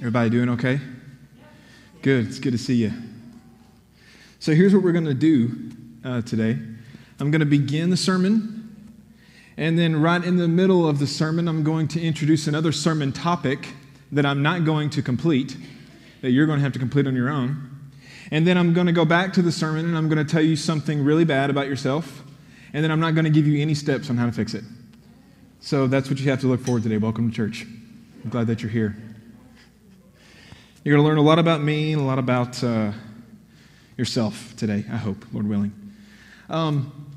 Everybody doing okay? Good. It's good to see you. So, here's what we're going to do uh, today I'm going to begin the sermon, and then right in the middle of the sermon, I'm going to introduce another sermon topic that I'm not going to complete, that you're going to have to complete on your own. And then I'm going to go back to the sermon and I'm going to tell you something really bad about yourself, and then I'm not going to give you any steps on how to fix it. So, that's what you have to look forward to today. Welcome to church. I'm glad that you're here. You're going to learn a lot about me and a lot about uh, yourself today, I hope, Lord willing. Um,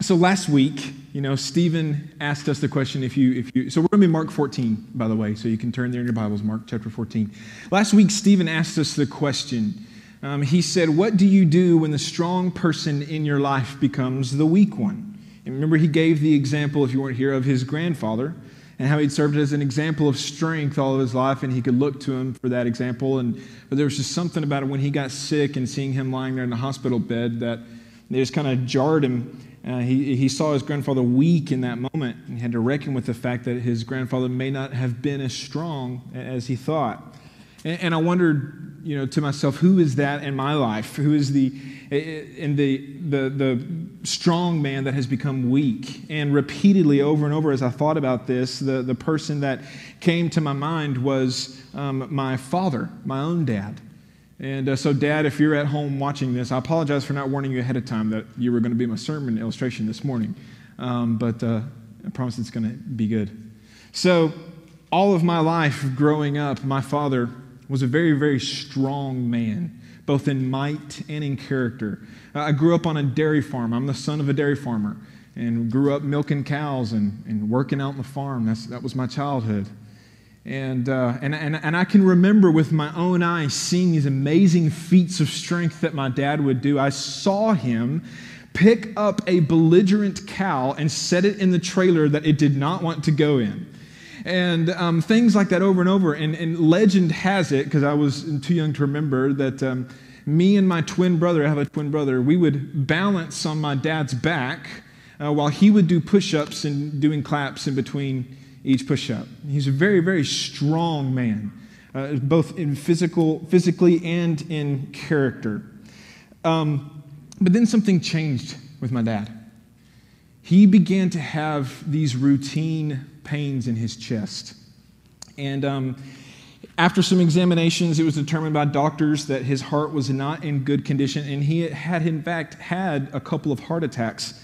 so last week, you know, Stephen asked us the question if you, if you, so we're going to be Mark 14, by the way, so you can turn there in your Bibles, Mark chapter 14. Last week, Stephen asked us the question. Um, he said, What do you do when the strong person in your life becomes the weak one? And remember, he gave the example, if you weren't here, of his grandfather and how he'd served as an example of strength all of his life, and he could look to him for that example. And but there was just something about it when he got sick and seeing him lying there in the hospital bed that it just kind of jarred him. Uh, he, he saw his grandfather weak in that moment and had to reckon with the fact that his grandfather may not have been as strong as he thought. And, and I wondered, you know, to myself, who is that in my life? Who is the in the, the, the strong man that has become weak. And repeatedly, over and over, as I thought about this, the, the person that came to my mind was um, my father, my own dad. And uh, so, Dad, if you're at home watching this, I apologize for not warning you ahead of time that you were going to be my sermon illustration this morning. Um, but uh, I promise it's going to be good. So, all of my life growing up, my father was a very, very strong man both in might and in character. I grew up on a dairy farm. I'm the son of a dairy farmer and grew up milking cows and, and working out on the farm. That's, that was my childhood. And, uh, and, and, and I can remember with my own eyes seeing these amazing feats of strength that my dad would do. I saw him pick up a belligerent cow and set it in the trailer that it did not want to go in and um, things like that over and over. And, and legend has it, because I was too young to remember, that um, me and my twin brother, I have a twin brother, we would balance on my dad's back uh, while he would do push ups and doing claps in between each push up. He's a very, very strong man, uh, both in physical, physically and in character. Um, but then something changed with my dad. He began to have these routine pains in his chest. And um, after some examinations, it was determined by doctors that his heart was not in good condition, and he had, in fact, had a couple of heart attacks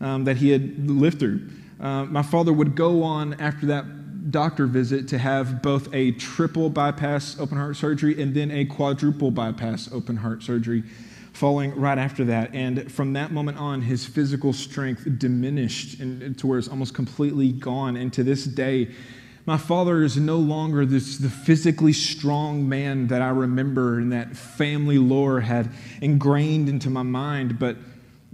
um, that he had lived through. Uh, my father would go on after that doctor visit to have both a triple bypass open heart surgery and then a quadruple bypass open heart surgery following right after that. And from that moment on, his physical strength diminished and, to where it's almost completely gone. And to this day, my father is no longer this the physically strong man that I remember and that family lore had ingrained into my mind, but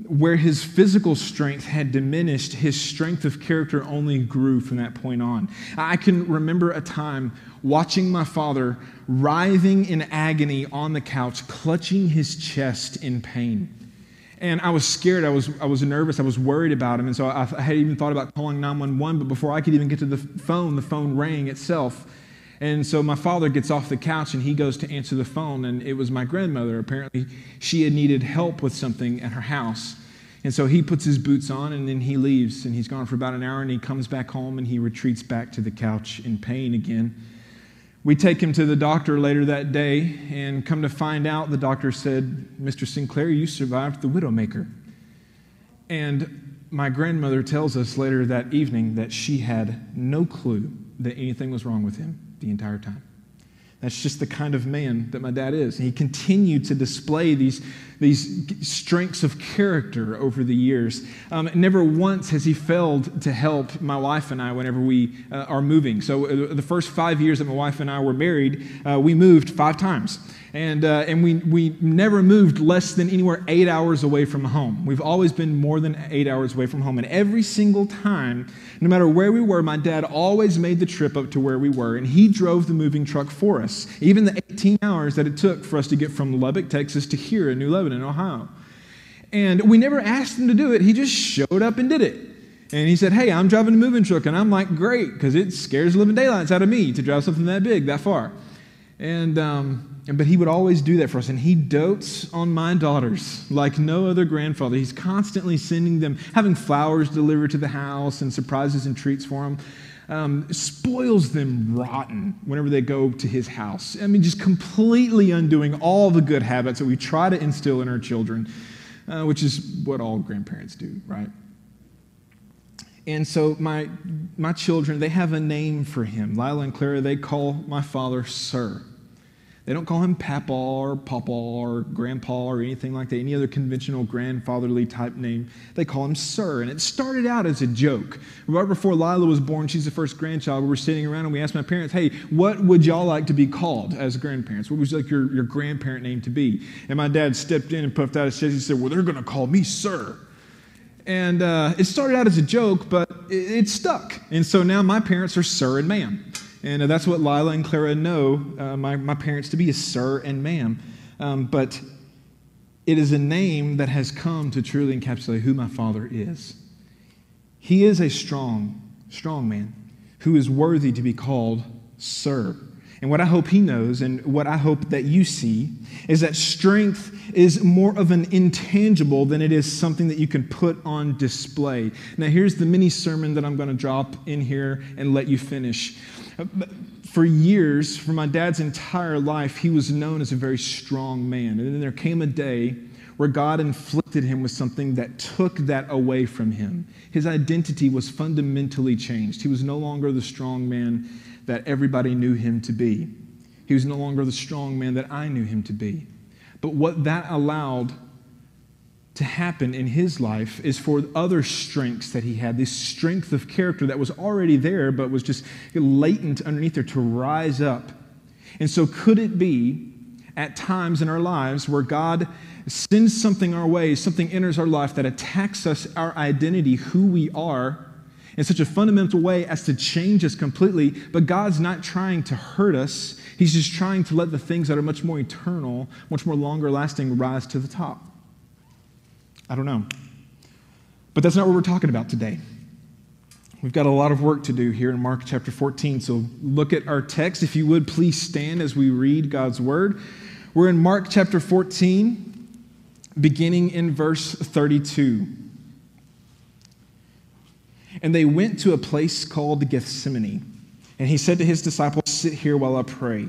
where his physical strength had diminished, his strength of character only grew from that point on. I can remember a time watching my father writhing in agony on the couch, clutching his chest in pain. And I was scared. I was, I was nervous. I was worried about him. And so I, I had even thought about calling 911. But before I could even get to the phone, the phone rang itself. And so my father gets off the couch and he goes to answer the phone, and it was my grandmother. Apparently, she had needed help with something at her house. And so he puts his boots on and then he leaves, and he's gone for about an hour, and he comes back home and he retreats back to the couch in pain again. We take him to the doctor later that day, and come to find out, the doctor said, Mr. Sinclair, you survived the Widowmaker. And my grandmother tells us later that evening that she had no clue that anything was wrong with him the entire time. That's just the kind of man that my dad is. And he continued to display these, these strengths of character over the years. Um, never once has he failed to help my wife and I whenever we uh, are moving. So, uh, the first five years that my wife and I were married, uh, we moved five times. And, uh, and we, we never moved less than anywhere eight hours away from home. We've always been more than eight hours away from home. And every single time, no matter where we were, my dad always made the trip up to where we were. And he drove the moving truck for us, even the 18 hours that it took for us to get from Lubbock, Texas to here in New Lebanon, Ohio. And we never asked him to do it, he just showed up and did it. And he said, Hey, I'm driving a moving truck. And I'm like, Great, because it scares the living daylights out of me to drive something that big, that far. And, um, but he would always do that for us. And he dotes on my daughters like no other grandfather. He's constantly sending them, having flowers delivered to the house and surprises and treats for them. Um, spoils them rotten whenever they go to his house. I mean, just completely undoing all the good habits that we try to instill in our children, uh, which is what all grandparents do, right? And so my, my children, they have a name for him. Lila and Clara, they call my father Sir. They don't call him Papa or Papa or Grandpa or anything like that, any other conventional grandfatherly type name. They call him Sir. And it started out as a joke. Right before Lila was born, she's the first grandchild, we were sitting around and we asked my parents, hey, what would y'all like to be called as grandparents? What would you like your, your grandparent name to be? And my dad stepped in and puffed out his chest. He said, well, they're going to call me Sir. And uh, it started out as a joke, but it, it, stuck. And so now my parents are sir and ma'am. And uh, that's what Lila and Clara know uh, my, my parents to be, is sir and ma'am. Um, but it is a name that has come to truly encapsulate who my father is. He is a strong, strong man who is worthy to be called sir. And what I hope he knows, and what I hope that you see, is that strength is more of an intangible than it is something that you can put on display. Now, here's the mini sermon that I'm going to drop in here and let you finish. For years, for my dad's entire life, he was known as a very strong man. And then there came a day where God inflicted him with something that took that away from him. His identity was fundamentally changed. He was no longer the strong man that everybody knew him to be. He was no longer the strong man that I knew him to be. But what that allowed to happen in his life is for other strengths that he had, this strength of character that was already there, but was just latent underneath there to rise up. And so, could it be at times in our lives where God sends something our way, something enters our life that attacks us, our identity, who we are, in such a fundamental way as to change us completely. But God's not trying to hurt us, He's just trying to let the things that are much more eternal, much more longer lasting, rise to the top. I don't know. But that's not what we're talking about today. We've got a lot of work to do here in Mark chapter 14. So look at our text. If you would, please stand as we read God's word. We're in Mark chapter 14, beginning in verse 32. And they went to a place called Gethsemane. And he said to his disciples, Sit here while I pray.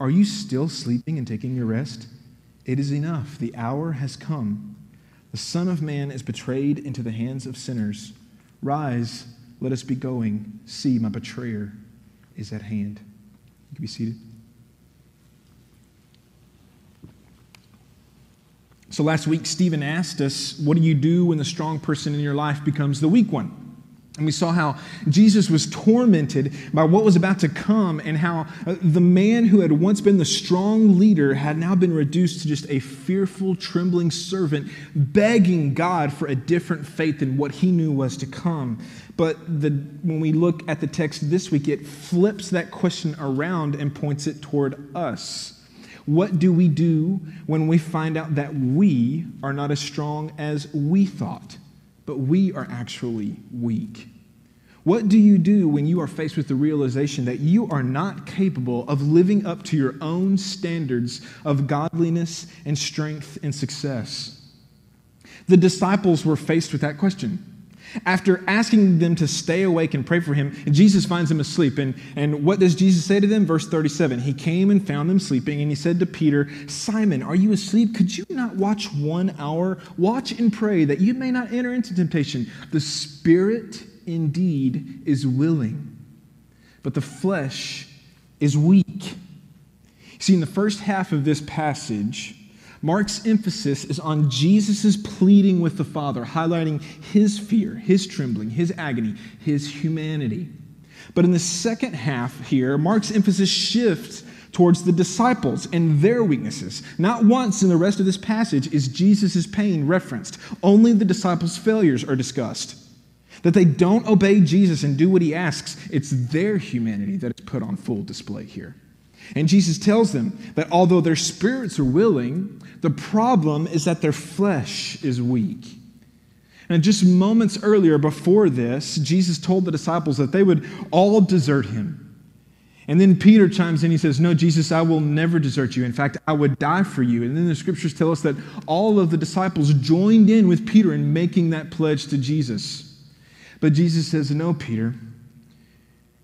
Are you still sleeping and taking your rest? It is enough. The hour has come. The Son of Man is betrayed into the hands of sinners. Rise, let us be going. See, my betrayer is at hand. You can be seated. So last week, Stephen asked us, What do you do when the strong person in your life becomes the weak one? And we saw how Jesus was tormented by what was about to come, and how uh, the man who had once been the strong leader had now been reduced to just a fearful, trembling servant, begging God for a different fate than what he knew was to come. But the, when we look at the text this week, it flips that question around and points it toward us. What do we do when we find out that we are not as strong as we thought, but we are actually weak? What do you do when you are faced with the realization that you are not capable of living up to your own standards of godliness and strength and success? The disciples were faced with that question. After asking them to stay awake and pray for him, Jesus finds them asleep. And, and what does Jesus say to them? Verse 37 He came and found them sleeping, and he said to Peter, Simon, are you asleep? Could you not watch one hour? Watch and pray that you may not enter into temptation. The spirit indeed is willing, but the flesh is weak. See, in the first half of this passage, Mark's emphasis is on Jesus' pleading with the Father, highlighting his fear, his trembling, his agony, his humanity. But in the second half here, Mark's emphasis shifts towards the disciples and their weaknesses. Not once in the rest of this passage is Jesus' pain referenced, only the disciples' failures are discussed. That they don't obey Jesus and do what he asks, it's their humanity that is put on full display here. And Jesus tells them that although their spirits are willing, the problem is that their flesh is weak. And just moments earlier, before this, Jesus told the disciples that they would all desert him. And then Peter chimes in. He says, No, Jesus, I will never desert you. In fact, I would die for you. And then the scriptures tell us that all of the disciples joined in with Peter in making that pledge to Jesus. But Jesus says, No, Peter,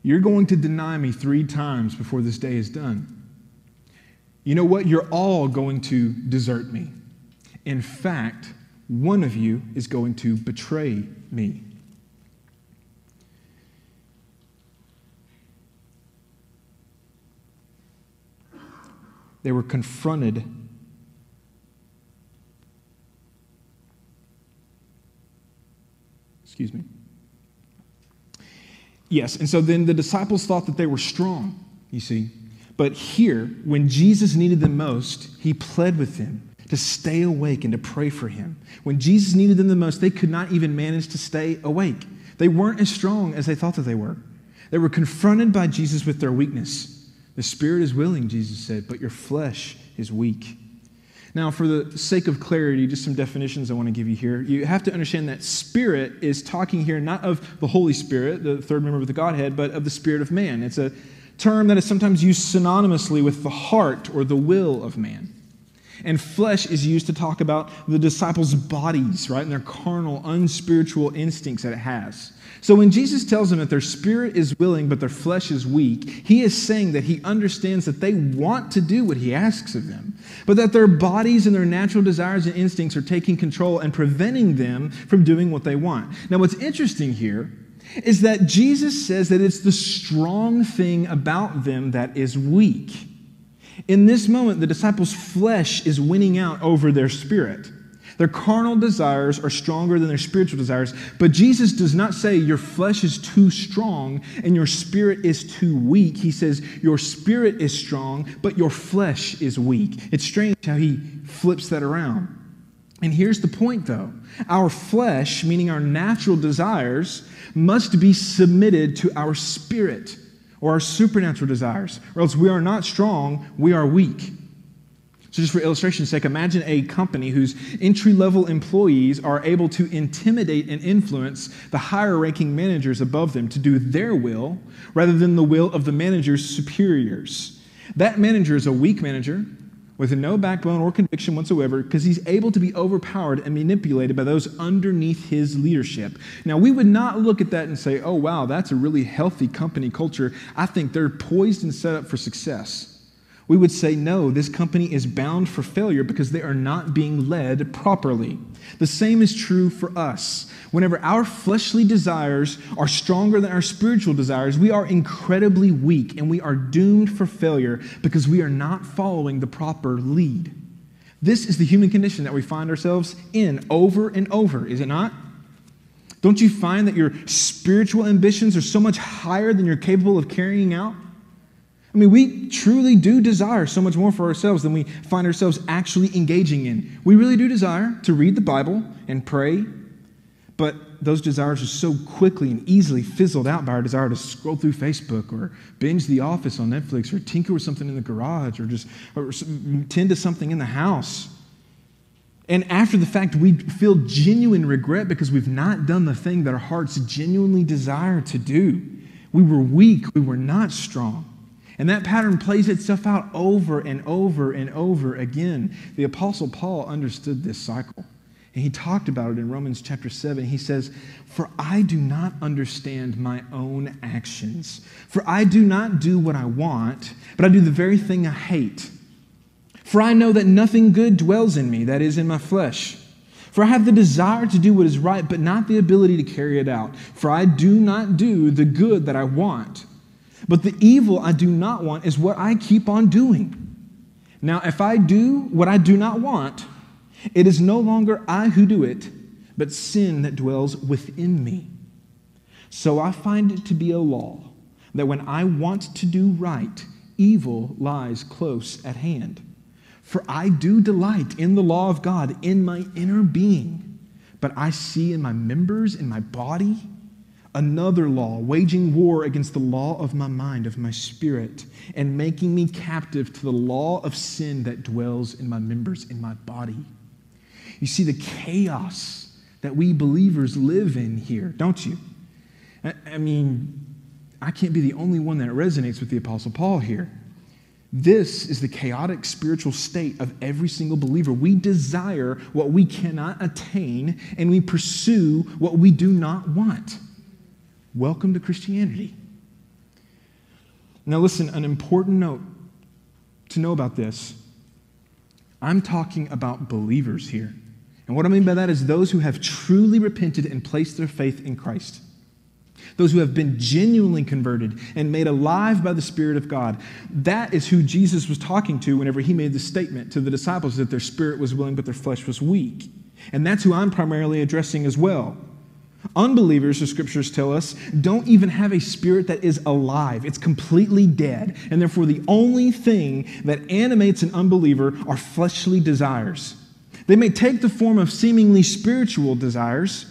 you're going to deny me three times before this day is done. You know what? You're all going to desert me. In fact, one of you is going to betray me. They were confronted excuse me Yes, and so then the disciples thought that they were strong, you see. But here, when Jesus needed them most, he pled with them to stay awake and to pray for him. When Jesus needed them the most, they could not even manage to stay awake. They weren't as strong as they thought that they were. They were confronted by Jesus with their weakness. The spirit is willing, Jesus said, but your flesh is weak. Now, for the sake of clarity, just some definitions I want to give you here. You have to understand that spirit is talking here not of the Holy Spirit, the third member of the Godhead, but of the spirit of man. It's a term that is sometimes used synonymously with the heart or the will of man. And flesh is used to talk about the disciples' bodies, right, and their carnal, unspiritual instincts that it has. So when Jesus tells them that their spirit is willing but their flesh is weak, he is saying that he understands that they want to do what he asks of them, but that their bodies and their natural desires and instincts are taking control and preventing them from doing what they want. Now, what's interesting here is that Jesus says that it's the strong thing about them that is weak. In this moment, the disciples' flesh is winning out over their spirit. Their carnal desires are stronger than their spiritual desires. But Jesus does not say your flesh is too strong and your spirit is too weak. He says your spirit is strong, but your flesh is weak. It's strange how he flips that around. And here's the point though our flesh, meaning our natural desires, must be submitted to our spirit or our supernatural desires, or else we are not strong, we are weak. So, just for illustration's sake, imagine a company whose entry level employees are able to intimidate and influence the higher ranking managers above them to do their will rather than the will of the manager's superiors. That manager is a weak manager with no backbone or conviction whatsoever because he's able to be overpowered and manipulated by those underneath his leadership. Now, we would not look at that and say, oh, wow, that's a really healthy company culture. I think they're poised and set up for success we would say, no, this company is bound for failure because they are not being led properly. The same is true for us. Whenever our fleshly desires are stronger than our spiritual desires, we are incredibly weak and we are doomed for failure because we are not following the proper lead. This is the human condition that we find ourselves in over and over, is it not? Don't you find that your spiritual ambitions are so much higher than you're capable of carrying out? I mean, we truly do desire so much more for ourselves than we find ourselves actually engaging in. We really do desire to read the Bible and pray, but those desires are so quickly and easily fizzled out by our desire to scroll through Facebook or binge The Office on Netflix or tinker with something in the garage or just or tend to something in the house. And after the fact, we feel genuine regret because we've not done the thing that our hearts genuinely desire to do. We were weak, we were not strong. And that pattern plays itself out over and over and over again. The Apostle Paul understood this cycle. And he talked about it in Romans chapter 7. He says, For I do not understand my own actions. For I do not do what I want, but I do the very thing I hate. For I know that nothing good dwells in me, that is, in my flesh. For I have the desire to do what is right, but not the ability to carry it out. For I do not do the good that I want, but the evil I do not want is what I keep on doing. Now, if I do what I do not want, it is no longer I who do it, but sin that dwells within me. So I find it to be a law that when I want to do right, evil lies close at hand. For I do delight in the law of God in my inner being, but I see in my members, in my body, another law, waging war against the law of my mind, of my spirit, and making me captive to the law of sin that dwells in my members, in my body. You see the chaos that we believers live in here, don't you? I mean, I can't be the only one that resonates with the Apostle Paul here. This is the chaotic spiritual state of every single believer. We desire what we cannot attain, and we pursue what we do not want. Welcome to Christianity. Now, listen, an important note to know about this I'm talking about believers here. And what I mean by that is those who have truly repented and placed their faith in Christ. Those who have been genuinely converted and made alive by the Spirit of God. That is who Jesus was talking to whenever he made the statement to the disciples that their spirit was willing but their flesh was weak. And that's who I'm primarily addressing as well. Unbelievers, the scriptures tell us, don't even have a spirit that is alive. It's completely dead. And therefore, the only thing that animates an unbeliever are fleshly desires. They may take the form of seemingly spiritual desires.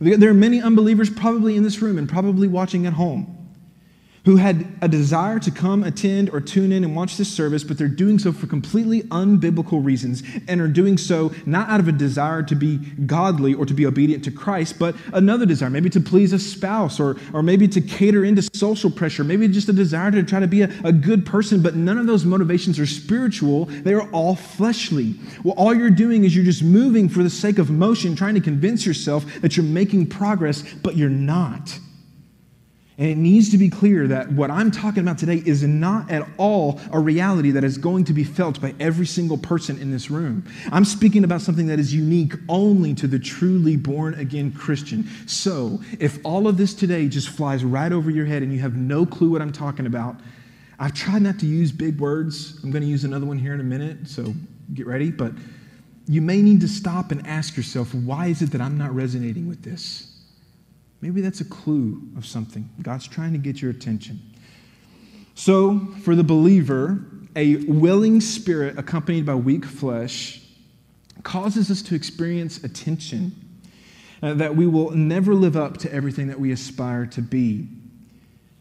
There are many unbelievers probably in this room and probably watching at home who had a desire to come attend or tune in and watch this service, but they're doing so for completely unbiblical reasons and are doing so not out of a desire to be godly or to be obedient to Christ, but another desire, maybe to please a spouse or, or maybe to cater into social pressure, maybe just a desire to try to be a, a good person, but none of those motivations are spiritual. They are all fleshly. Well, all you're doing is you're just moving for the sake of motion, trying to convince yourself that you're making progress, but you're not. And it needs to be clear that what I'm talking about today is not at all a reality that is going to be felt by every single person in this room. I'm speaking about something that is unique only to the truly born again Christian. So, if all of this today just flies right over your head and you have no clue what I'm talking about, I've tried not to use big words. I'm going to use another one here in a minute, so get ready. But you may need to stop and ask yourself, why is it that I'm not resonating with this? Maybe that's a clue of something. God's trying to get your attention. So, for the believer, a willing spirit accompanied by weak flesh causes us to experience attention uh, that we will never live up to everything that we aspire to be.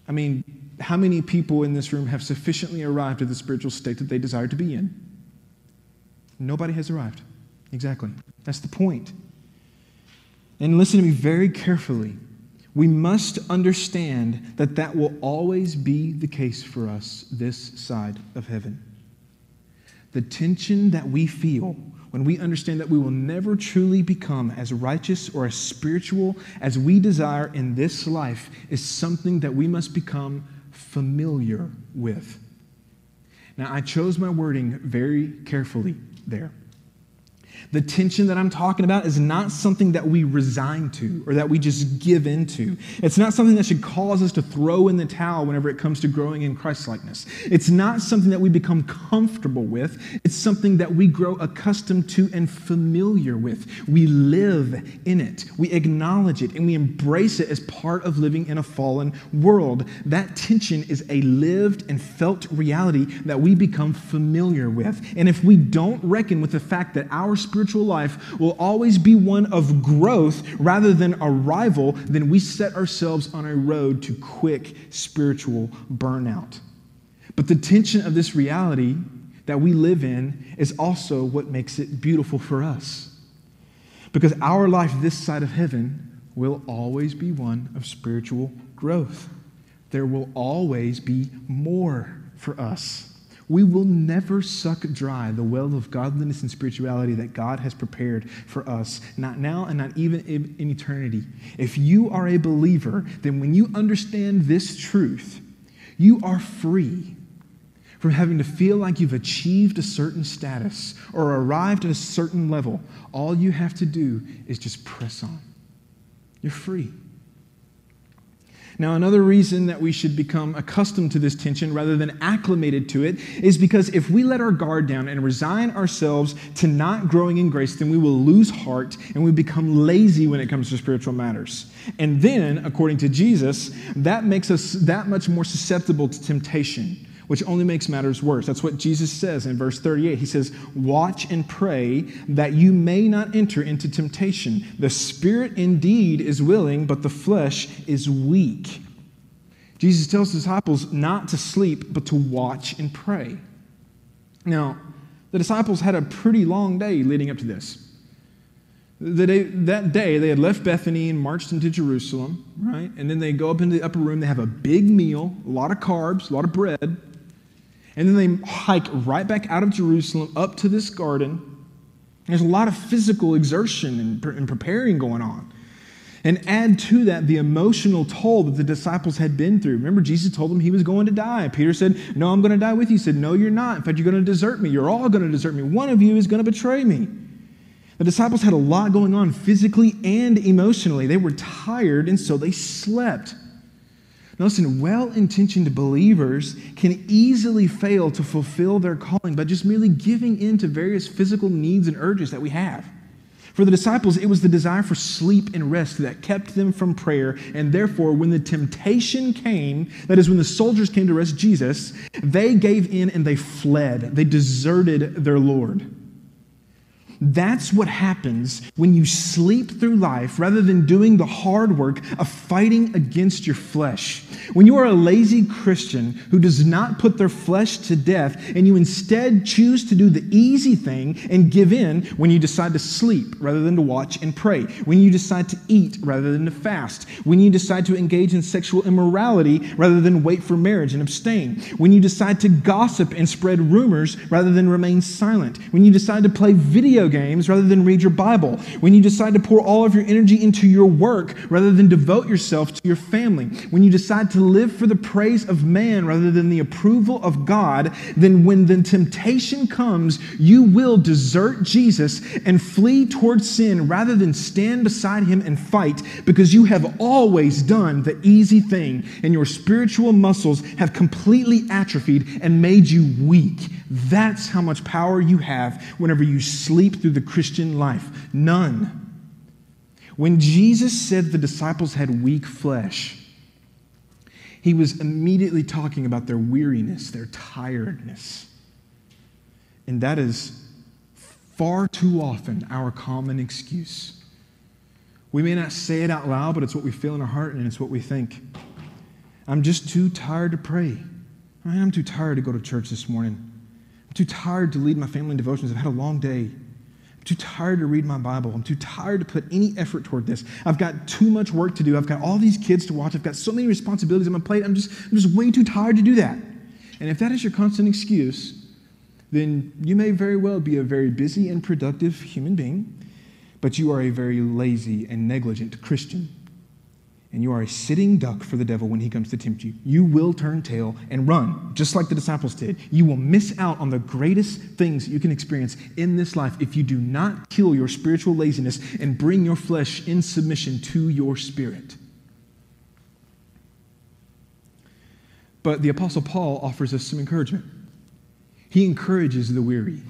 I mean, how many people in this room have sufficiently arrived at the spiritual state that they desire to be in? Nobody has arrived. Exactly. That's the point. And listen to me very carefully we must understand that that will always be the case for us this side of heaven. The tension that we feel when we understand that we will never truly become as righteous or as spiritual as we desire in this life is something that we must become familiar with. Now, I chose my wording very carefully there. The tension that I'm talking about is not something that we resign to or that we just give into. It's not something that should cause us to throw in the towel whenever it comes to growing in Christlikeness. It's not something that we become comfortable with. It's something that we grow accustomed to and familiar with. We live in it, we acknowledge it, and we embrace it as part of living in a fallen world. That tension is a lived and felt reality that we become familiar with. And if we don't reckon with the fact that our spiritual life will always be one of growth rather than arrival, then we set ourselves on a road to quick spiritual burnout. But the tension of this reality that we live in is also what makes it beautiful for us. Because our life this side of heaven will always be one of spiritual growth. There will always be more for us. We will never suck dry the well of godliness and spirituality that God has prepared for us, not now and not even in eternity. If you are a believer, then when you understand this truth, you are free from having to feel like you've achieved a certain status or arrived at a certain level. All you have to do is just press on. You're free. Now, another reason that we should become accustomed to this tension rather than acclimated to it is because if we let our guard down and resign ourselves to not growing in grace, then we will lose heart and we become lazy when it comes to spiritual matters. And then, according to Jesus, that makes us that much more susceptible to temptation which only makes matters worse. That's what Jesus says in verse 38. He says, Watch and pray that you may not enter into temptation. The spirit indeed is willing, but the flesh is weak. Jesus tells his disciples not to sleep, but to watch and pray. Now, the disciples had a pretty long day leading up to this. Day, that day, they had left Bethany and marched into Jerusalem, right? And then they go up into the upper room. They have a big meal, a lot of carbs, a lot of bread. And then they hike right back out of Jerusalem up to this garden. There's a lot of physical exertion and, and preparing going on. And add to that the emotional toll that the disciples had been through. Remember, Jesus told them he was going to die. Peter said, No, I'm going to die with you. He said, No, you're not. In fact, you're going to desert me. You're all going to desert me. One of you is going to betray me. The disciples had a lot going on physically and emotionally. They were tired, and so they slept. Now, listen, well intentioned believers can easily fail to fulfill their calling by just merely giving in to various physical needs and urges that we have. For the disciples, it was the desire for sleep and rest that kept them from prayer. And therefore, when the temptation came, that is, when the soldiers came to arrest Jesus, they gave in and they fled. They deserted their Lord. That's what happens when you sleep through life rather than doing the hard work of fighting against your flesh. When you are a lazy Christian who does not put their flesh to death and you instead choose to do the easy thing and give in when you decide to sleep rather than to watch and pray, when you decide to eat rather than to fast, when you decide to engage in sexual immorality rather than wait for marriage and abstain, when you decide to gossip and spread rumors rather than remain silent, when you decide to play games rather than read your Bible, when you decide to pour all of your energy into your work rather than devote yourself to your family, when you decide to live for the praise of man rather than the approval of God, then when the temptation comes, you will desert Jesus and flee towards sin rather than stand beside him and fight because you have always done the easy thing and your spiritual muscles have completely atrophied and made you weak. That's how much power you have whenever you sleep through the Christian life. None. When Jesus said the disciples had weak flesh, he was immediately talking about their weariness, their tiredness. And that is far too often our common excuse. We may not say it out loud, but it's what we feel in our heart and it's what we think. I'm just too tired to pray. I'm too tired to go to church this morning too tired to lead my family in devotions. I've had a long day. I'm too tired to read my Bible. I'm too tired to put any effort toward this. I've got too much work to do. I've got all these kids to watch. I've got so many responsibilities on my plate. I'm just, I'm just way too tired to do that. And if that is your constant excuse, then you may very well be a very busy and productive human being, but you are a very lazy and negligent Christian and you are a sitting duck for the devil when he comes to tempt you. You will turn tail and run, just like the disciples did. You will miss out on the greatest things you can experience in this life if you do not kill your spiritual laziness and bring your flesh in submission to your spirit. But the Apostle Paul offers us some encouragement. He encourages the weary.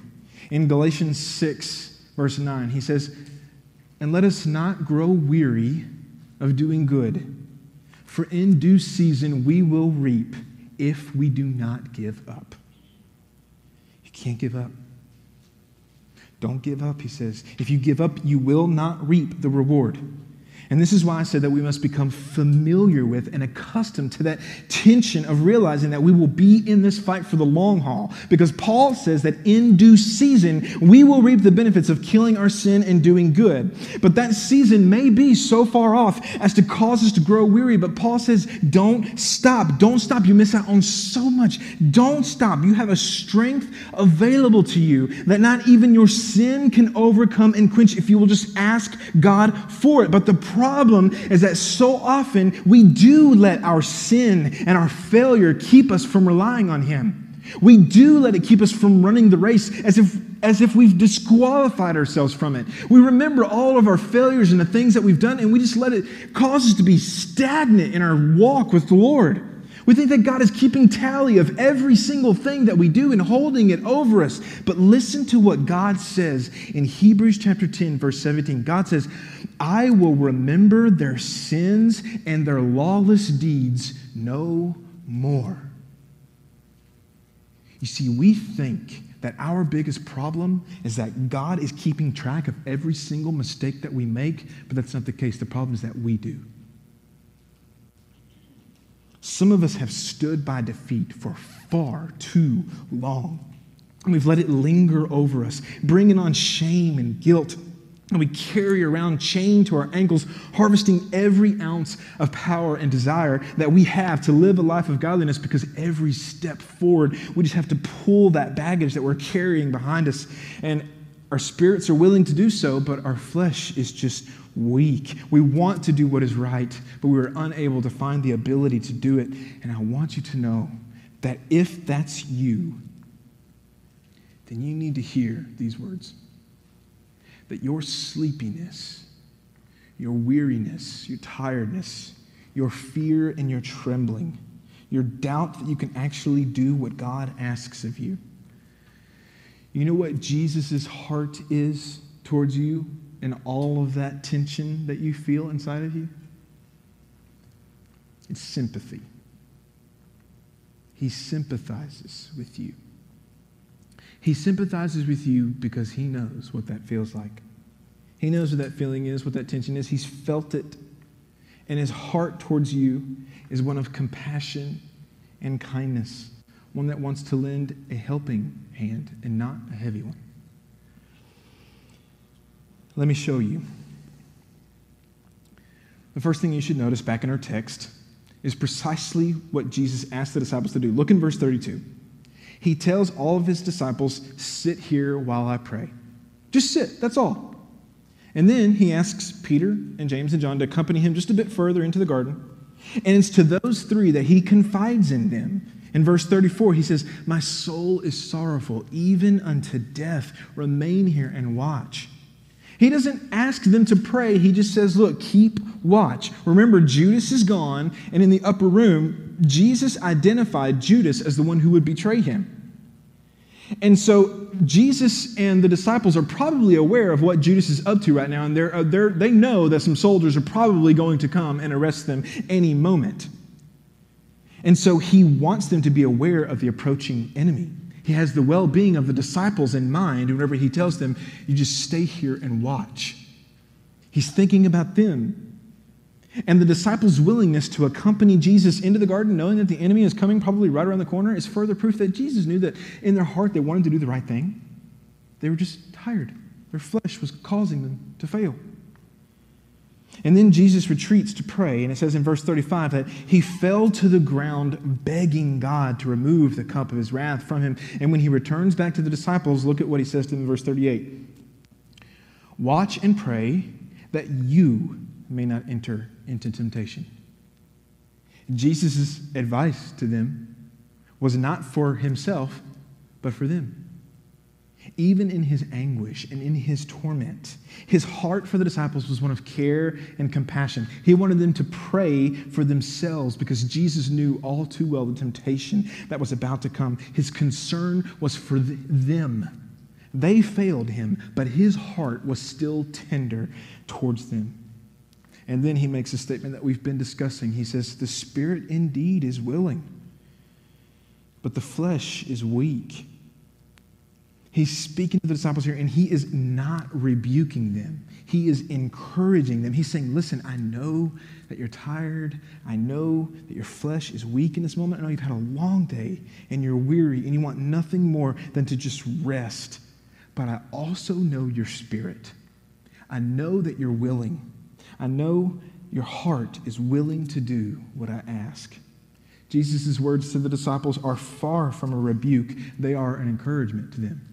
In Galatians 6, verse 9, he says, And let us not grow weary of doing good. For in due season we will reap if we do not give up. You can't give up. Don't give up, he says. If you give up, you will not reap the reward. And this is why I said that we must become familiar with and accustomed to that tension of realizing that we will be in this fight for the long haul. Because Paul says that in due season, we will reap the benefits of killing our sin and doing good. But that season may be so far off as to cause us to grow weary. But Paul says, don't stop. Don't stop. You miss out on so much. Don't stop. You have a strength available to you that not even your sin can overcome and quench if you will just ask God for it. But the problem is that so often we do let our sin and our failure keep us from relying on Him. We do let it keep us from running the race as if, as if we've disqualified ourselves from it. We remember all of our failures and the things that we've done, and we just let it cause us to be stagnant in our walk with the Lord. We think that God is keeping tally of every single thing that we do and holding it over us. But listen to what God says in Hebrews chapter 10, verse 17. God says, I will remember their sins and their lawless deeds no more. You see, we think that our biggest problem is that God is keeping track of every single mistake that we make, but that's not the case. The problem is that we do. Some of us have stood by defeat for far too long. And we've let it linger over us, bringing on shame and guilt. And we carry around chained to our ankles, harvesting every ounce of power and desire that we have to live a life of godliness because every step forward, we just have to pull that baggage that we're carrying behind us. And our spirits are willing to do so, but our flesh is just weak. We want to do what is right, but we are unable to find the ability to do it. And I want you to know that if that's you, then you need to hear these words that your sleepiness, your weariness, your tiredness, your fear and your trembling, your doubt that you can actually do what God asks of you. You know what Jesus' heart is towards you? and all of that tension that you feel inside of you? It's sympathy. He sympathizes with you. He sympathizes with you because he knows what that feels like. He knows what that feeling is, what that tension is. He's felt it. And his heart towards you is one of compassion and kindness, one that wants to lend a helping hand and not a heavy one. Let me show you. The first thing you should notice back in our text is precisely what Jesus asked the disciples to do. Look in verse 32. He tells all of his disciples, Sit here while I pray. Just sit, that's all. And then he asks Peter and James and John to accompany him just a bit further into the garden. And it's to those three that he confides in them. In verse 34, he says, My soul is sorrowful, even unto death. Remain here and watch. He doesn't ask them to pray. He just says, Look, keep watch. Remember, Judas is gone, and in the upper room, Jesus identified Judas as the one who would betray him. And so Jesus and the disciples are probably aware of what Judas is up to right now, and they're, uh, they're, they know that some soldiers are probably going to come and arrest them any moment. And so he wants them to be aware of the approaching enemy. He has the well being of the disciples in mind whenever he tells them, You just stay here and watch. He's thinking about them. And the disciples' willingness to accompany Jesus into the garden, knowing that the enemy is coming probably right around the corner, is further proof that Jesus knew that in their heart they wanted to do the right thing. They were just tired. Their flesh was causing them to fail. And then Jesus retreats to pray, and it says in verse 35 that he fell to the ground begging God to remove the cup of his wrath from him. And when he returns back to the disciples, look at what he says to them in verse 38 Watch and pray that you may not enter into temptation. Jesus' advice to them was not for himself, but for them even in his anguish and in his torment. His heart for the disciples was one of care and compassion. He wanted them to pray for themselves because Jesus knew all too well the temptation that was about to come. His concern was for them. They failed him, but his heart was still tender towards them. And then he makes a statement that we've been discussing. He says, The spirit indeed is willing, but the flesh is weak. He's speaking to the disciples here, and he is not rebuking them. He is encouraging them. He's saying, Listen, I know that you're tired. I know that your flesh is weak in this moment. I know you've had a long day and you're weary and you want nothing more than to just rest. But I also know your spirit. I know that you're willing. I know your heart is willing to do what I ask. Jesus' words to the disciples are far from a rebuke, they are an encouragement to them.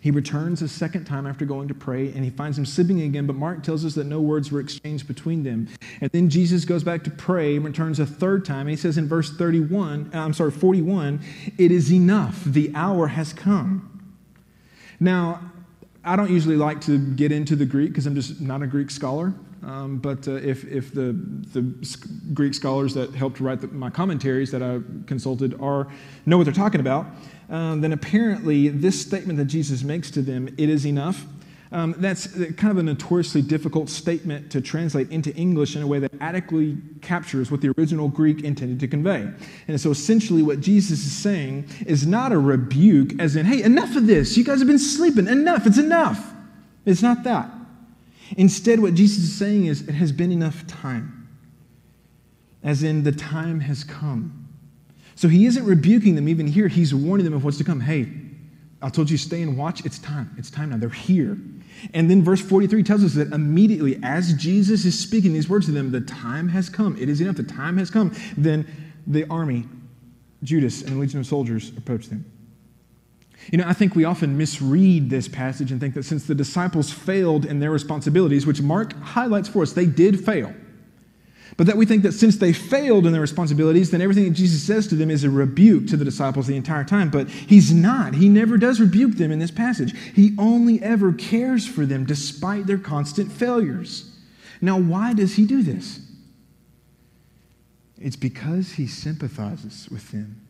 He returns a second time after going to pray and he finds them sleeping again, but Mark tells us that no words were exchanged between them. And then Jesus goes back to pray and returns a third time. He says in verse 31, uh, I'm sorry, 41, it is enough. The hour has come. Now, I don't usually like to get into the Greek because I'm just not a Greek scholar. Um, but uh, if, if the, the Greek scholars that helped write the, my commentaries that I consulted are know what they're talking about, um, then apparently this statement that Jesus makes to them, it is enough. Um, that's kind of a notoriously difficult statement to translate into English in a way that adequately captures what the original Greek intended to convey. And so essentially, what Jesus is saying is not a rebuke, as in, hey, enough of this. You guys have been sleeping. Enough. It's enough. It's not that. Instead, what Jesus is saying is, it has been enough time. As in, the time has come so he isn't rebuking them even here. He's warning them of what's to come. Hey, I told you stay and watch. It's time. It's time now. They're here. And then verse 43 tells us that immediately, as Jesus is speaking these words to them, the time has come. It is enough. The time has come. Then the army, Judas and the legion of soldiers, approach them. You know, I think we often misread this passage and think that since the disciples failed in their responsibilities, which Mark highlights for us, they did fail. But that we think that since they failed in their responsibilities, then everything that Jesus says to them is a rebuke to the disciples the entire time. But he's not. He never does rebuke them in this passage. He only ever cares for them despite their constant failures. Now, why does he do this? It's because he sympathizes with them.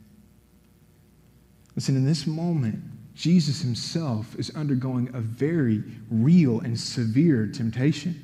Listen, in this moment, Jesus himself is undergoing a very real and severe temptation.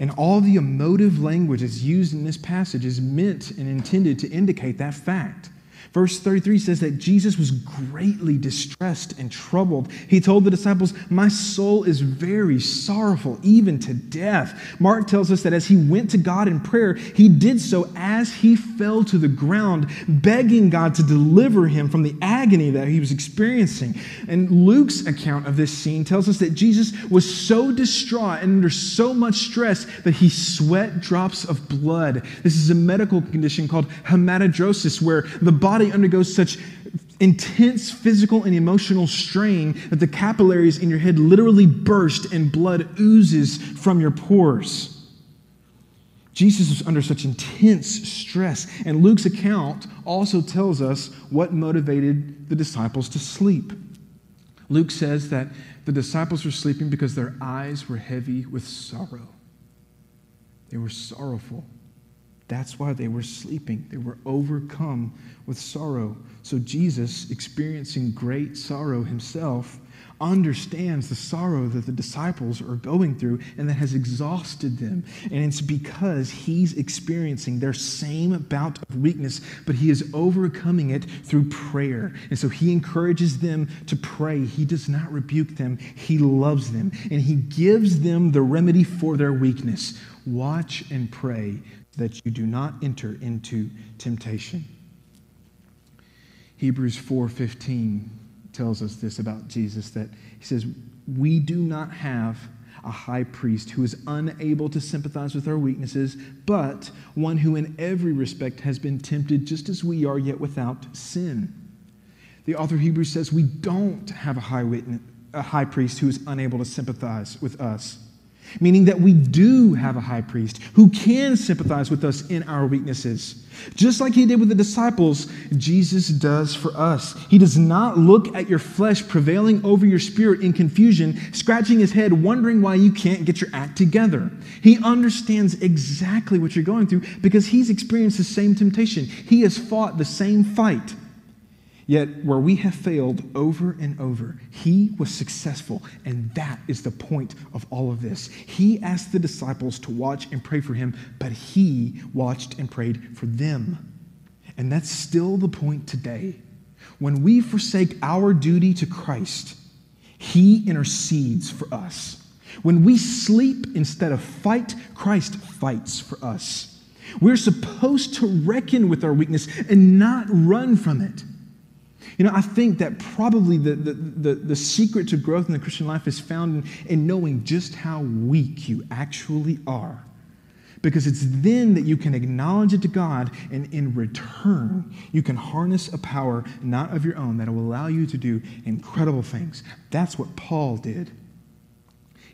And all the emotive language that's used in this passage is meant and intended to indicate that fact. Verse 33 says that Jesus was greatly distressed and troubled. He told the disciples, My soul is very sorrowful, even to death. Mark tells us that as he went to God in prayer, he did so as he fell to the ground, begging God to deliver him from the agony that he was experiencing. And Luke's account of this scene tells us that Jesus was so distraught and under so much stress that he sweat drops of blood. This is a medical condition called hematidrosis, where the body body undergoes such intense physical and emotional strain that the capillaries in your head literally burst and blood oozes from your pores. Jesus was under such intense stress. And Luke's account also tells us what motivated the disciples to sleep. Luke says that the disciples were sleeping because their eyes were heavy with sorrow. They were sorrowful. That's why they were sleeping. They were overcome with sorrow. So Jesus, experiencing great sorrow himself, understands the sorrow that the disciples are going through and that has exhausted them. And it's because he's experiencing their same bout of weakness, but he is overcoming it through prayer. And so he encourages them to pray. He does not rebuke them, he loves them, and he gives them the remedy for their weakness. Watch and pray that you do not enter into temptation. Hebrews 4:15 tells us this about Jesus that he says, "We do not have a high priest who is unable to sympathize with our weaknesses, but one who in every respect has been tempted just as we are, yet without sin." The author of Hebrews says, "We don't have a high, witness, a high priest who is unable to sympathize with us." Meaning that we do have a high priest who can sympathize with us in our weaknesses. Just like he did with the disciples, Jesus does for us. He does not look at your flesh prevailing over your spirit in confusion, scratching his head, wondering why you can't get your act together. He understands exactly what you're going through because he's experienced the same temptation. He has fought the same fight. Yet, where we have failed over and over, he was successful. And that is the point of all of this. He asked the disciples to watch and pray for him, but he watched and prayed for them. And that's still the point today. When we forsake our duty to Christ, He intercedes for us. When we sleep instead of fight, Christ fights for us. We're supposed to reckon with our weakness and not run from it. You know, I think that probably the, the, the, the, secret to growth in the Christian life is found in, in knowing just how weak you actually are. Because it's then that you can acknowledge it to God, and in return, you can harness a power not of your own that will allow you to do incredible things. That's what Paul did.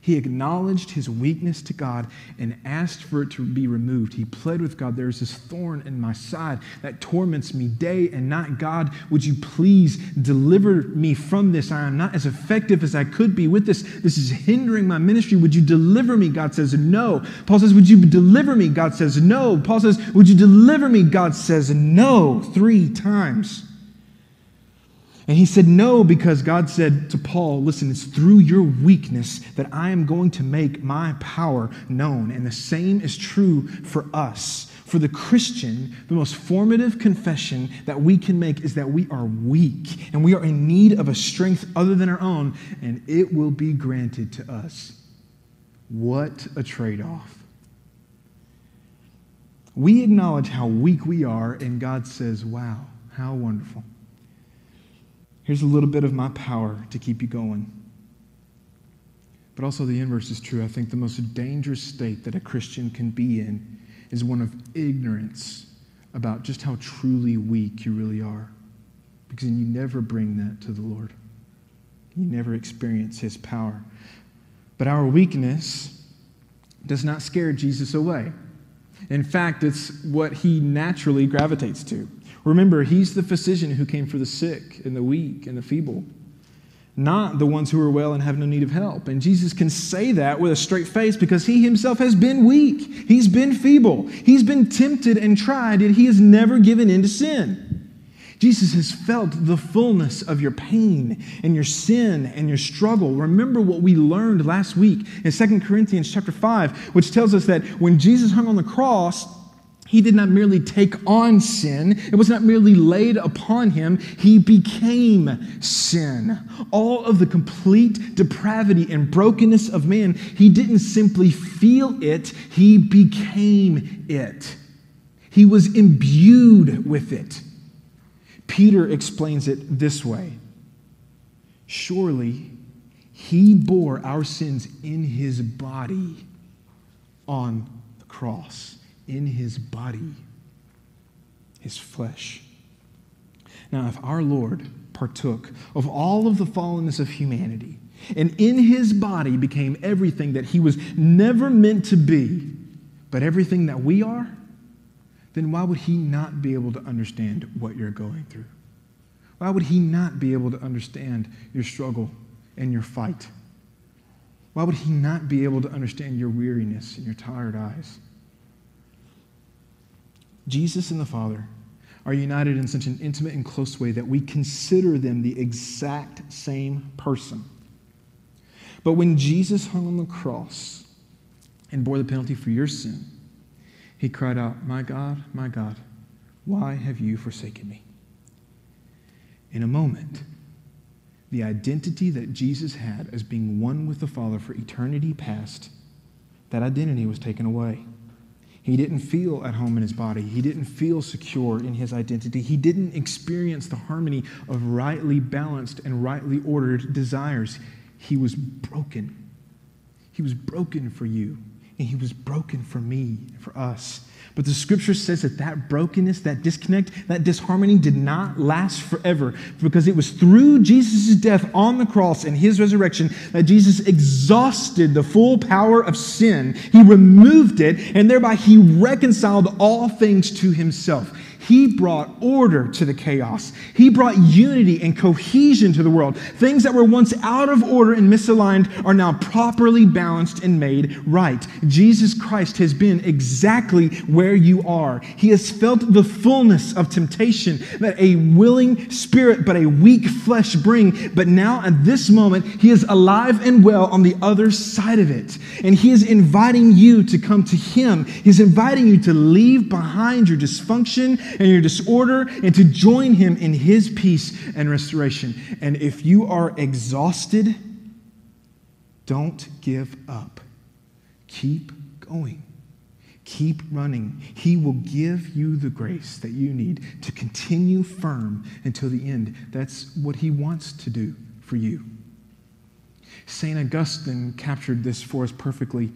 He acknowledged his weakness to God and asked for it to be removed. He pled with God, There is this thorn in my side that torments me day and night. God, would you please deliver me from this? I am not as effective as I could be with this. This is hindering my ministry. Would you deliver me? God says, No. Paul says, Would you deliver me? God says, No. Paul says, Would you deliver me? God says, No, three times. And he said, No, because God said to Paul, Listen, it's through your weakness that I am going to make my power known. And the same is true for us. For the Christian, the most formative confession that we can make is that we are weak and we are in need of a strength other than our own, and it will be granted to us. What a trade off. We acknowledge how weak we are, and God says, Wow, how wonderful. Here's a little bit of my power to keep you going. But also, the inverse is true. I think the most dangerous state that a Christian can be in is one of ignorance about just how truly weak you really are. Because then you never bring that to the Lord, you never experience His power. But our weakness does not scare Jesus away. In fact, it's what He naturally gravitates to. Remember, he's the physician who came for the sick and the weak and the feeble, not the ones who are well and have no need of help. And Jesus can say that with a straight face because he himself has been weak. He's been feeble. He's been tempted and tried, yet he has never given in to sin. Jesus has felt the fullness of your pain and your sin and your struggle. Remember what we learned last week in 2 Corinthians chapter 5, which tells us that when Jesus hung on the cross, he did not merely take on sin, it was not merely laid upon him. He became sin. All of the complete depravity and brokenness of man, he didn't simply feel it, he became it. He was imbued with it. Peter explains it this way Surely he bore our sins in his body on the cross in his body, his flesh. Now, if our Lord partook of all of the fallenness of humanity and in his body became everything that he was never meant to be, but everything that we are, then why would he not be able to understand what you're going through? Why would he not be able to understand your struggle and your fight? Why would he not be able to understand your weariness and your tired eyes? Jesus and the Father are united in such an intimate and close way that we consider them the exact same person. But when Jesus hung on the cross and bore the penalty for your sin, he cried out, My God, my God, why have you forsaken me? In a moment, the identity that Jesus had as being one with the Father for eternity past, that identity was taken away. He didn't feel at home in his body. He didn't feel secure in his identity. He didn't experience the harmony of rightly balanced and rightly ordered desires. He was broken. He was broken for you, and he was broken for me, for us. But the scripture says that that brokenness, that disconnect, that disharmony did not last forever because it was through Jesus' death on the cross and his resurrection that Jesus exhausted the full power of sin. He removed it, and thereby he reconciled all things to himself. He brought order to the chaos. He brought unity and cohesion to the world. Things that were once out of order and misaligned are now properly balanced and made right. Jesus Christ has been exactly where you are. He has felt the fullness of temptation that a willing spirit but a weak flesh bring. But now at this moment, he is alive and well on the other side of it. And he is inviting you to come to him. He's inviting you to leave behind your dysfunction and your disorder and to join him in his peace and restoration. And if you are exhausted, don't give up. Keep going. Keep running. He will give you the grace that you need to continue firm until the end. That's what He wants to do for you. St. Augustine captured this for us perfectly.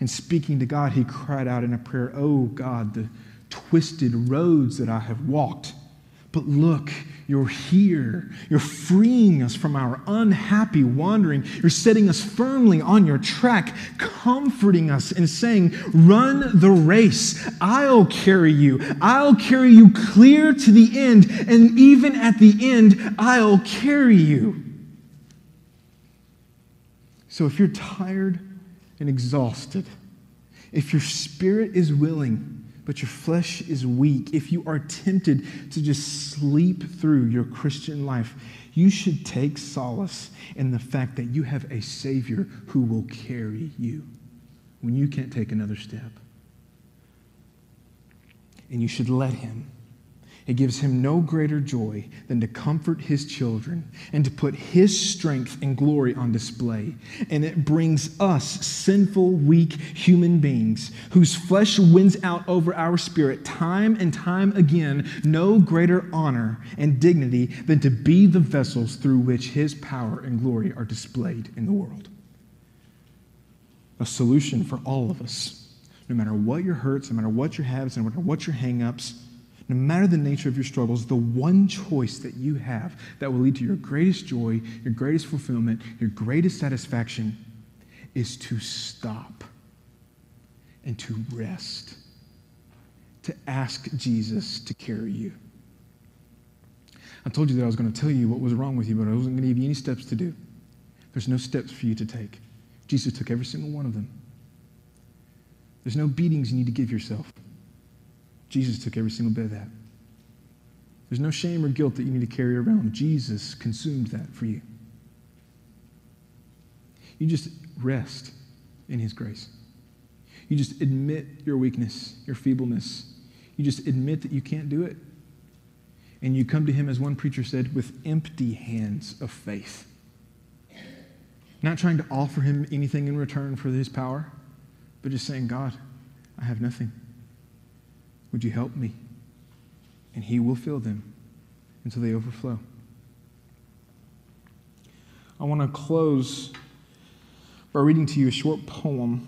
In speaking to God, he cried out in a prayer, Oh God, the twisted roads that I have walked but look, you're here. You're freeing us from our unhappy wandering. You're setting us firmly on your track, comforting us and saying, Run the race. I'll carry you. I'll carry you clear to the end. And even at the end, I'll carry you. So if you're tired and exhausted, if your spirit is willing, but your flesh is weak, if you are tempted to just sleep through your Christian life, you should take solace in the fact that you have a Savior who will carry you when you can't take another step. And you should let Him. It gives him no greater joy than to comfort his children and to put his strength and glory on display. And it brings us, sinful, weak human beings, whose flesh wins out over our spirit time and time again, no greater honor and dignity than to be the vessels through which his power and glory are displayed in the world. A solution for all of us, no matter what your hurts, no matter what your habits, no matter what your hangups no matter the nature of your struggles, the one choice that you have that will lead to your greatest joy, your greatest fulfillment, your greatest satisfaction is to stop and to rest, to ask Jesus to carry you. I told you that I was going to tell you what was wrong with you, but I wasn't going to give you any steps to do. There's no steps for you to take. Jesus took every single one of them. There's no beatings you need to give yourself. Jesus took every single bit of that. There's no shame or guilt that you need to carry around. Jesus consumed that for you. You just rest in His grace. You just admit your weakness, your feebleness. You just admit that you can't do it. And you come to Him, as one preacher said, with empty hands of faith. Not trying to offer Him anything in return for His power, but just saying, God, I have nothing. Would you help me? And He will fill them until they overflow. I want to close by reading to you a short poem.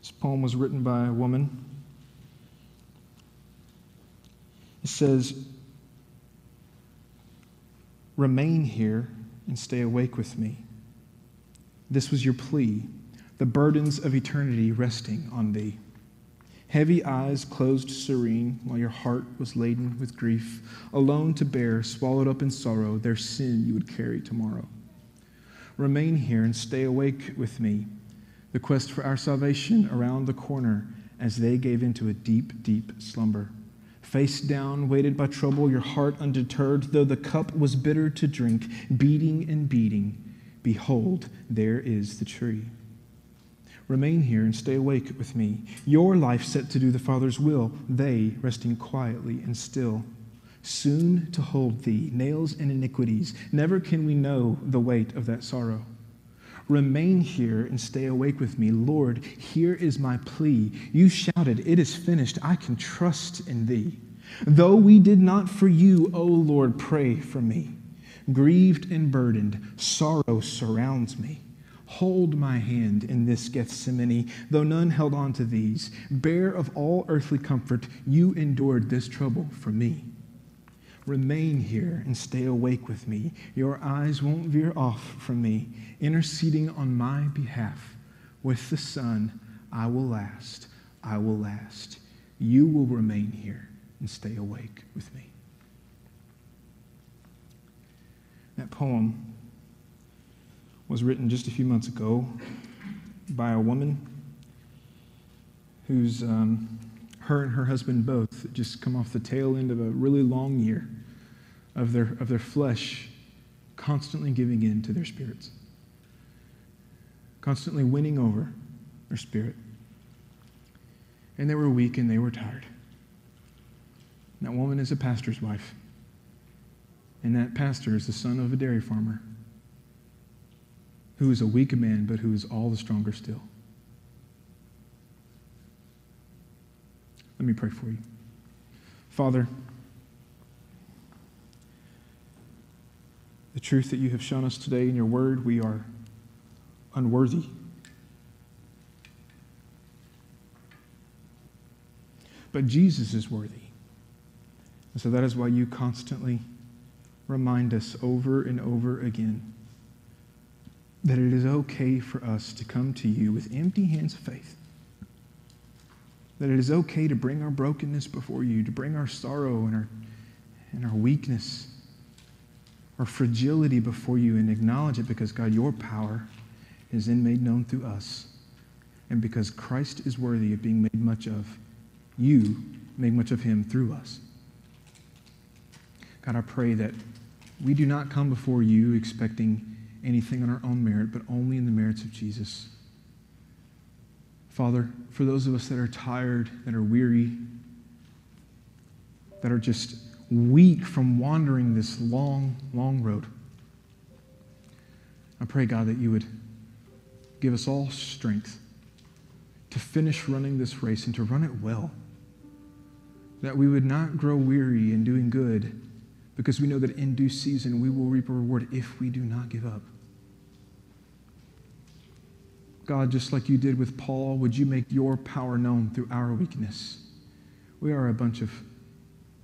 This poem was written by a woman. It says, Remain here and stay awake with me. This was your plea the burdens of eternity resting on thee. Heavy eyes closed serene while your heart was laden with grief, alone to bear, swallowed up in sorrow, their sin you would carry tomorrow. Remain here and stay awake with me, the quest for our salvation around the corner as they gave into a deep, deep slumber. Face down, weighted by trouble, your heart undeterred, though the cup was bitter to drink, beating and beating, behold, there is the tree. Remain here and stay awake with me. Your life set to do the Father's will, they resting quietly and still. Soon to hold thee, nails and iniquities. Never can we know the weight of that sorrow. Remain here and stay awake with me. Lord, here is my plea. You shouted, It is finished. I can trust in thee. Though we did not for you, O Lord, pray for me. Grieved and burdened, sorrow surrounds me. Hold my hand in this Gethsemane, though none held on to these. Bear of all earthly comfort, you endured this trouble for me. Remain here and stay awake with me. Your eyes won't veer off from me, interceding on my behalf. With the Son, I will last. I will last. You will remain here and stay awake with me. That poem was written just a few months ago by a woman who's um, her and her husband both just come off the tail end of a really long year of their, of their flesh constantly giving in to their spirits, constantly winning over their spirit. and they were weak and they were tired. That woman is a pastor's wife. And that pastor is the son of a dairy farmer who is a weak man, but who is all the stronger still. Let me pray for you. Father, the truth that you have shown us today in your word, we are unworthy. But Jesus is worthy. And so that is why you constantly remind us over and over again that it is okay for us to come to you with empty hands of faith. That it is okay to bring our brokenness before you, to bring our sorrow and our, and our weakness, our fragility before you, and acknowledge it because, God, your power is then made known through us. And because Christ is worthy of being made much of, you make much of him through us. God, I pray that we do not come before you expecting anything on our own merit, but only in the merits of Jesus. Father, for those of us that are tired, that are weary, that are just weak from wandering this long, long road, I pray, God, that you would give us all strength to finish running this race and to run it well that we would not grow weary in doing good because we know that in due season we will reap a reward if we do not give up. God, just like you did with Paul, would you make your power known through our weakness? We are a bunch of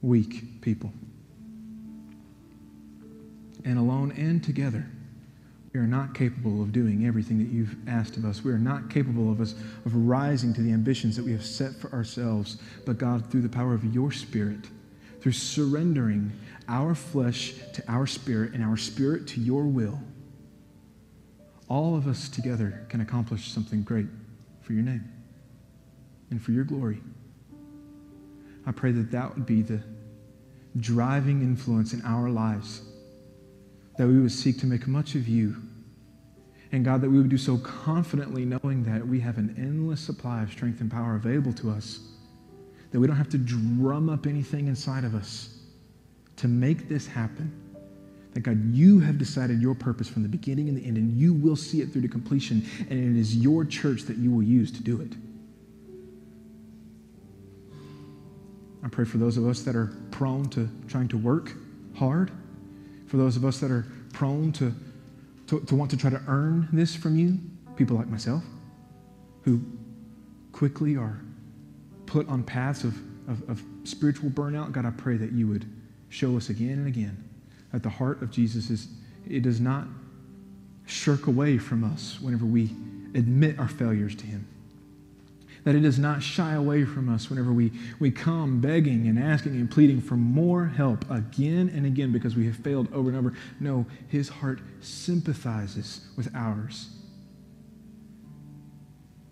weak people. And alone and together, we are not capable of doing everything that you've asked of us. We are not capable of us of rising to the ambitions that we have set for ourselves. But God, through the power of your Spirit, through surrendering our flesh to our spirit and our spirit to your will, all of us together can accomplish something great for your name and for your glory. I pray that that would be the driving influence in our lives that we would seek to make much of you. And God, that we would do so confidently, knowing that we have an endless supply of strength and power available to us, that we don't have to drum up anything inside of us to make this happen. That God, you have decided your purpose from the beginning and the end, and you will see it through to completion, and it is your church that you will use to do it. I pray for those of us that are prone to trying to work hard for those of us that are prone to, to, to want to try to earn this from you, people like myself, who quickly are put on paths of, of, of spiritual burnout, God, I pray that you would show us again and again that the heart of Jesus is, it does not shirk away from us whenever we admit our failures to Him that it does not shy away from us whenever we, we come begging and asking and pleading for more help again and again because we have failed over and over. No, his heart sympathizes with ours.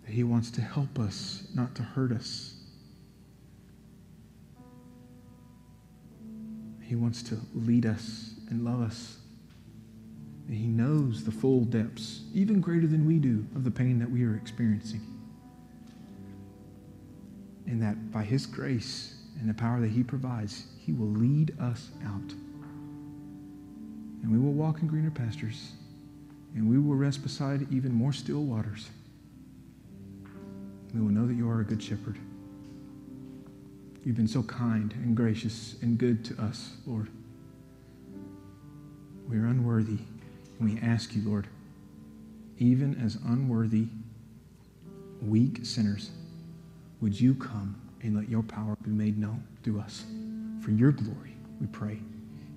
He wants to help us, not to hurt us. He wants to lead us and love us. He knows the full depths, even greater than we do, of the pain that we are experiencing and that by His grace and the power that He provides, He will lead us out. And we will walk in greener pastures, and we will rest beside even more still waters. We will know that you are a good shepherd. You've been so kind and gracious and good to us, Lord. We are unworthy, and we ask you, Lord, even as unworthy, weak sinners, would you come and let your power be made known through us? For your glory, we pray.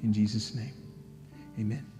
In Jesus' name, amen.